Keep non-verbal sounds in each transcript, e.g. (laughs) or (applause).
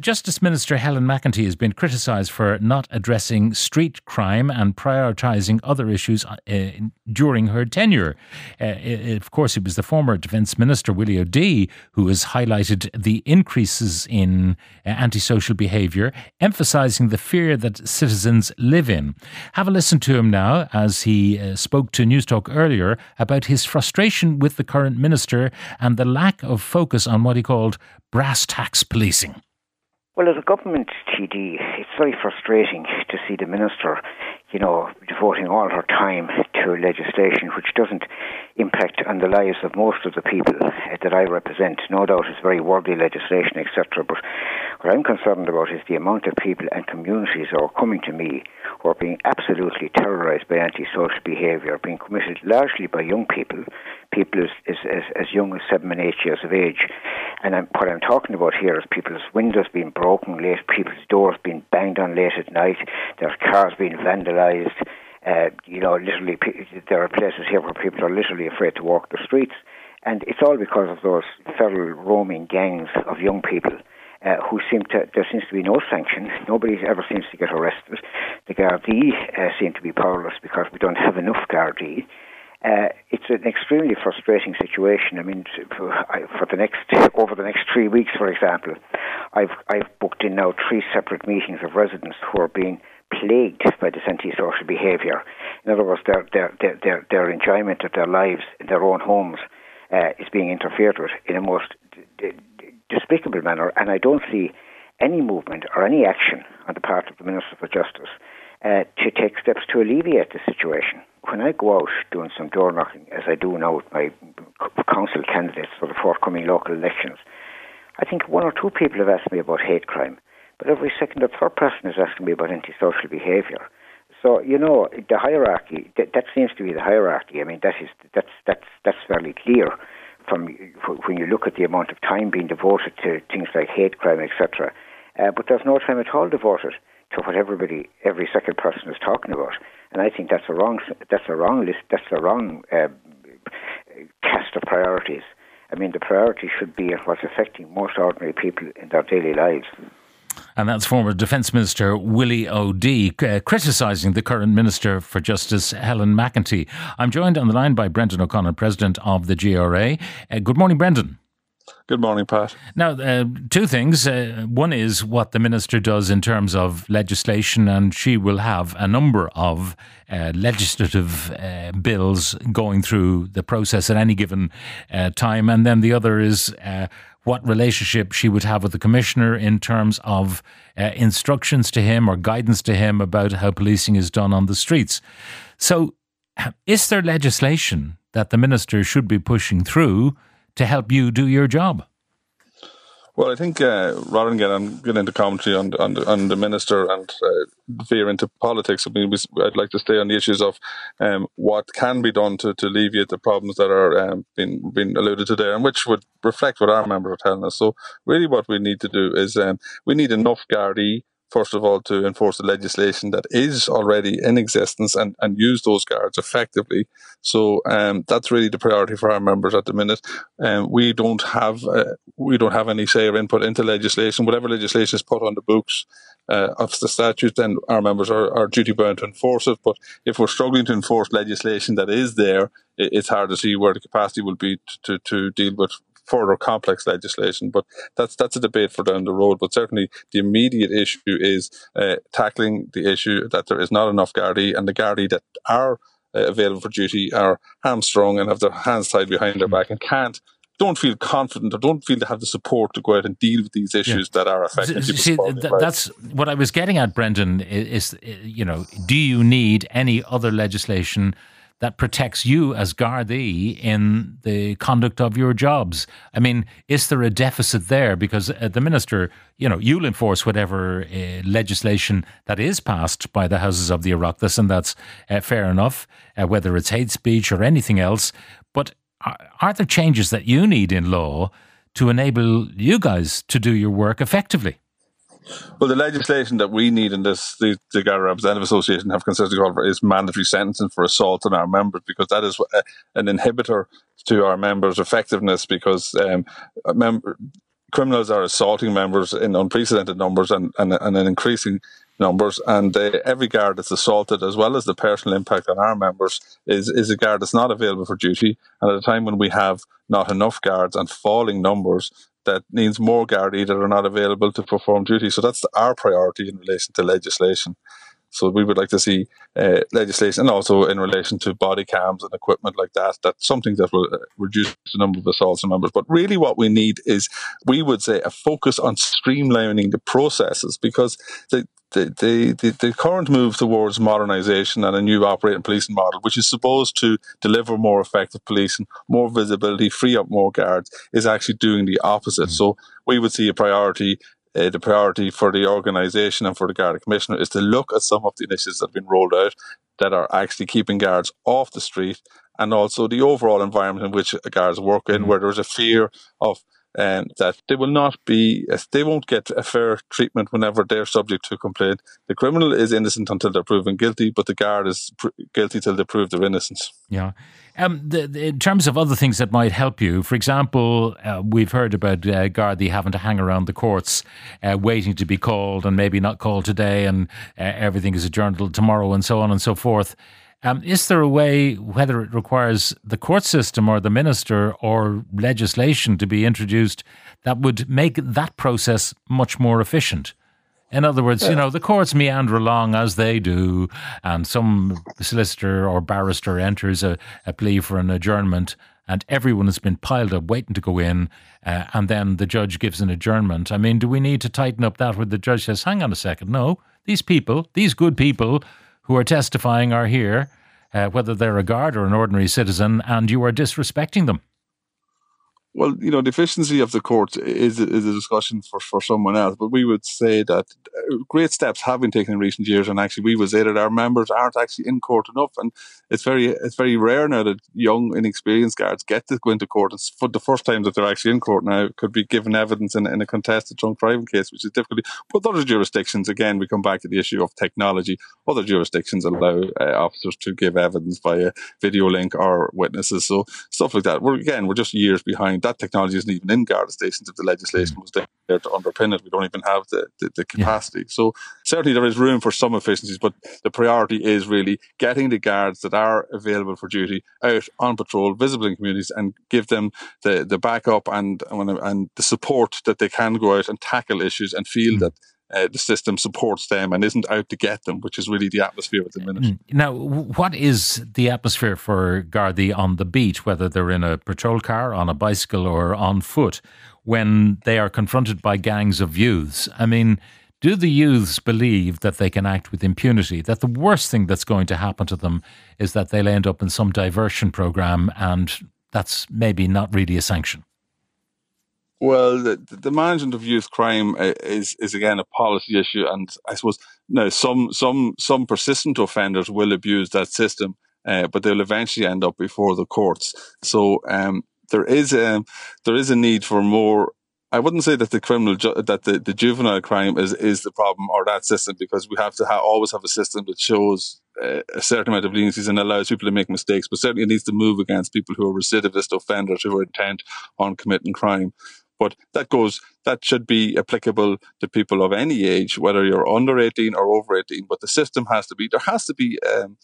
Justice Minister Helen McEntee has been criticised for not addressing street crime and prioritising other issues uh, during her tenure. Uh, of course, it was the former Defence Minister Willie O'Dea who has highlighted the increases in uh, antisocial behaviour, emphasising the fear that citizens live in. Have a listen to him now as he uh, spoke to Newstalk earlier about his frustration with the current minister and the lack of focus on what he called brass tacks policing. Well, as a government TD, it's very frustrating to see the minister, you know, devoting all her time to legislation which doesn't impact on the lives of most of the people that I represent. No doubt it's very worthy legislation, etc. But what I'm concerned about is the amount of people and communities who are coming to me who are being absolutely terrorised by antisocial behaviour, being committed largely by young people, people as, as, as, as young as seven and eight years of age. And I'm, what I'm talking about here is people's windows being broken late, people's doors being banged on late at night, their cars being vandalised. Uh, you know, literally, there are places here where people are literally afraid to walk the streets. And it's all because of those feral roaming gangs of young people uh, who seem to, there seems to be no sanction. Nobody ever seems to get arrested. The Gardaí uh, seem to be powerless because we don't have enough Gardaí. Uh, it's an extremely frustrating situation. I mean, for, the next (laughs) over the next three weeks, for example, I've I've booked in now three separate meetings of residents who are being plagued by this antisocial behaviour. In other words, their their their their, their enjoyment of their lives in their own homes uh, is being interfered with in a most d- d- despicable manner, and I don't see any movement or any action on the part of the Minister for Justice uh, to take steps to alleviate the situation when I go out doing some door knocking, as I do now with my council candidates for the forthcoming local elections, I think one or two people have asked me about hate crime, but every second or third person is asking me about antisocial behaviour. So you know the hierarchy that, that seems to be the hierarchy. I mean that is that's that's that's fairly clear from when you look at the amount of time being devoted to things like hate crime, etc. Uh, but there's no time at all devoted to what everybody, every second person is talking about. And I think that's a wrong, that's a wrong list, that's a wrong uh, cast of priorities. I mean, the priority should be what's affecting most ordinary people in their daily lives. And that's former Defence Minister Willie O'Dea uh, criticising the current Minister for Justice, Helen McEntee. I'm joined on the line by Brendan O'Connor, President of the GRA. Uh, good morning, Brendan. Good morning, Pat. Now, uh, two things. Uh, one is what the minister does in terms of legislation, and she will have a number of uh, legislative uh, bills going through the process at any given uh, time. And then the other is uh, what relationship she would have with the commissioner in terms of instructions to him or guidance to him about how policing is done on the streets. So, is there legislation that the minister should be pushing through? To help you do your job? Well, I think uh, rather than get, get into commentary on, on, the, on the minister and uh, veer into politics, I mean, I'd like to stay on the issues of um, what can be done to, to alleviate the problems that are um, being, being alluded to there, and which would reflect what our members are telling us. So, really, what we need to do is um, we need enough Gardaí first of all, to enforce the legislation that is already in existence and, and use those guards effectively. So um, that's really the priority for our members at the minute. Um, we don't have uh, we don't have any say or input into legislation. Whatever legislation is put on the books uh, of the statute, then our members are, are duty bound to enforce it. But if we're struggling to enforce legislation that is there, it's hard to see where the capacity will be to, to, to deal with further complex legislation. But that's that's a debate for down the road. But certainly the immediate issue is uh, tackling the issue that there is not enough Gardaí and the Gardaí that are uh, available for duty are hamstrung and have their hands tied behind their back and can't don't feel confident or don't feel to have the support to go out and deal with these issues yeah. that are affecting. See, th- that's what I was getting at, Brendan. Is, is, you know, do you need any other legislation that protects you as Gardaí in the conduct of your jobs. I mean, is there a deficit there? Because uh, the minister, you know, you'll enforce whatever uh, legislation that is passed by the houses of the Oireachtas, and that's uh, fair enough, uh, whether it's hate speech or anything else. But are, are there changes that you need in law to enable you guys to do your work effectively? Well, the legislation that we need in this, the, the Garda Representative Association have consistently called for is mandatory sentencing for assault on our members because that is a, an inhibitor to our members' effectiveness because um, member, criminals are assaulting members in unprecedented numbers and, and, and in increasing numbers. And uh, every guard that's assaulted, as well as the personal impact on our members, is, is a guard that's not available for duty. And at a time when we have not enough guards and falling numbers, that needs more Gardaí that are not available to perform duty. So that's our priority in relation to legislation. So we would like to see uh, legislation, and also in relation to body cams and equipment like that. That's something that will uh, reduce the number of assaults and members. But really, what we need is, we would say, a focus on streamlining the processes because the, the, the, the, current move towards modernisation and a new operating policing model, which is supposed to deliver more effective policing, more visibility, free up more guards, is actually doing the opposite. Mm-hmm. So we would see a priority. Uh, the priority for the organisation and for the Garda Commissioner is to look at some of the initiatives that have been rolled out that are actually keeping guards off the street and also the overall environment in which guards work in, mm-hmm. where there's a fear of um, that they will not be, they won't get a fair treatment whenever they're subject to a complaint. The criminal is innocent until they're proven guilty, but the guard is pr- guilty till they prove their innocence. Yeah. Um, the, the, in terms of other things that might help you, for example, uh, we've heard about uh, having to hang around the courts, uh, waiting to be called, and maybe not called today, and uh, everything is adjourned till tomorrow, and so on and so forth. Um, is there a way, whether it requires the court system or the minister or legislation to be introduced, that would make that process much more efficient? In other words, you know, the courts meander along as they do, and some solicitor or barrister enters a, a plea for an adjournment, and everyone has been piled up waiting to go in, uh, and then the judge gives an adjournment. I mean, do we need to tighten up that where the judge says, hang on a second, no, these people, these good people who are testifying are here, uh, whether they're a guard or an ordinary citizen, and you are disrespecting them. Well, you know, the efficiency of the court is, is a discussion for, for someone else, but we would say that uh, great steps have been taken in recent years, and actually, we would say that our members aren't actually in court enough, and it's very it's very rare now that young, inexperienced guards get to go into court. It's for the first time that they're actually in court now. Could be given evidence in, in a contested drunk driving case, which is difficult. But other jurisdictions, again, we come back to the issue of technology. Other jurisdictions allow uh, officers to give evidence via video link or witnesses, so stuff like that. We're again, we're just years behind that technology isn't even in Garda stations. If the legislation mm. was there to underpin it, we don't even have the, the, the capacity. Yeah. So certainly there is room for some efficiencies, but the priority is really getting the guards that are available for duty out on patrol, visible in communities, and give them the, the backup and, and the support that they can go out and tackle issues and feel mm. that uh, the system supports them and isn't out to get them, which is really the atmosphere at the minute. Mm. Now, what is the atmosphere for Gardaí on the beach, whether they're in a patrol car, on a bicycle, or on foot, when they are confronted by gangs of youths? I mean, do the youths believe that they can act with impunity? That the worst thing that's going to happen to them is that they'll end up in some diversion program and that's maybe not really a sanction? Well, the, the management of youth crime uh, is is again a policy issue, and I suppose no some some some persistent offenders will abuse that system, uh, but they'll eventually end up before the courts. So um, there is a there is a need for more. I wouldn't say that the criminal ju- that the, the juvenile crime is is the problem or that system because we have to ha- always have a system that shows uh, a certain amount of leniencies and allows people to make mistakes, but certainly it needs to move against people who are recidivist offenders who are intent on committing crime. But that goes, that should be applicable to people of any age, whether you're under 18 or over 18. But the system has to be, there has to be um,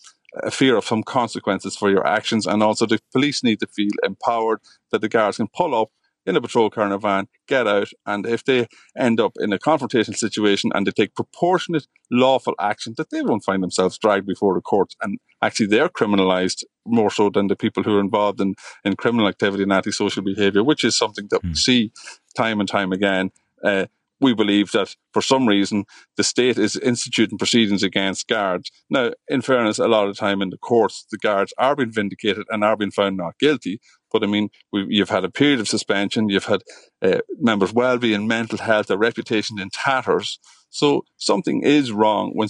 a fear of some consequences for your actions. And also the police need to feel empowered that the guards can pull up in a patrol car in a van, get out, and if they end up in a confrontation situation and they take proportionate lawful action, that they won't find themselves dragged before the courts and actually they're criminalized more so than the people who are involved in, in criminal activity and antisocial behavior, which is something that we hmm. see time and time again. Uh, we believe that for some reason the state is instituting proceedings against guards. Now, in fairness, a lot of time in the courts, the guards are being vindicated and are being found not guilty. But I mean, you've had a period of suspension, you've had uh, members' well-being, mental health, their reputation in tatters. So something is wrong when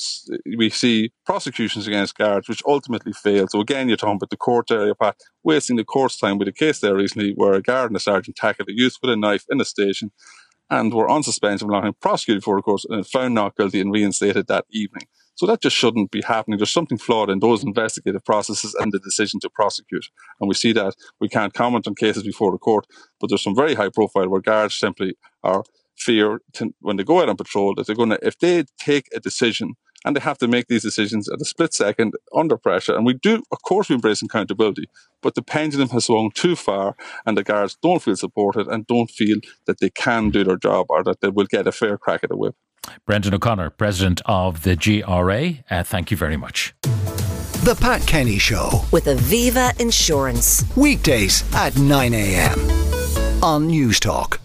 we see prosecutions against guards, which ultimately fail. So again, you're talking about the court area, Pat, wasting the court's time with a case there recently where a guard and a sergeant tackled a youth with a knife in a station. And were on suspension long time, prosecuted for, of course, and found not guilty and reinstated that evening. So that just shouldn't be happening. There's something flawed in those investigative processes and the decision to prosecute. And we see that we can't comment on cases before the court, but there's some very high profile where guards simply are fear to, when they go out on patrol that they're going to, if they take a decision and they have to make these decisions at a split second under pressure. And we do, of course, we embrace accountability, but the pendulum has swung too far, and the guards don't feel supported and don't feel that they can do their job or that they will get a fair crack at the whip. Brendan O'Connor, President of the GRA, uh, thank you very much. The Pat Kenny Show. With Aviva Insurance. Weekdays at 9 a.m. on Newstalk.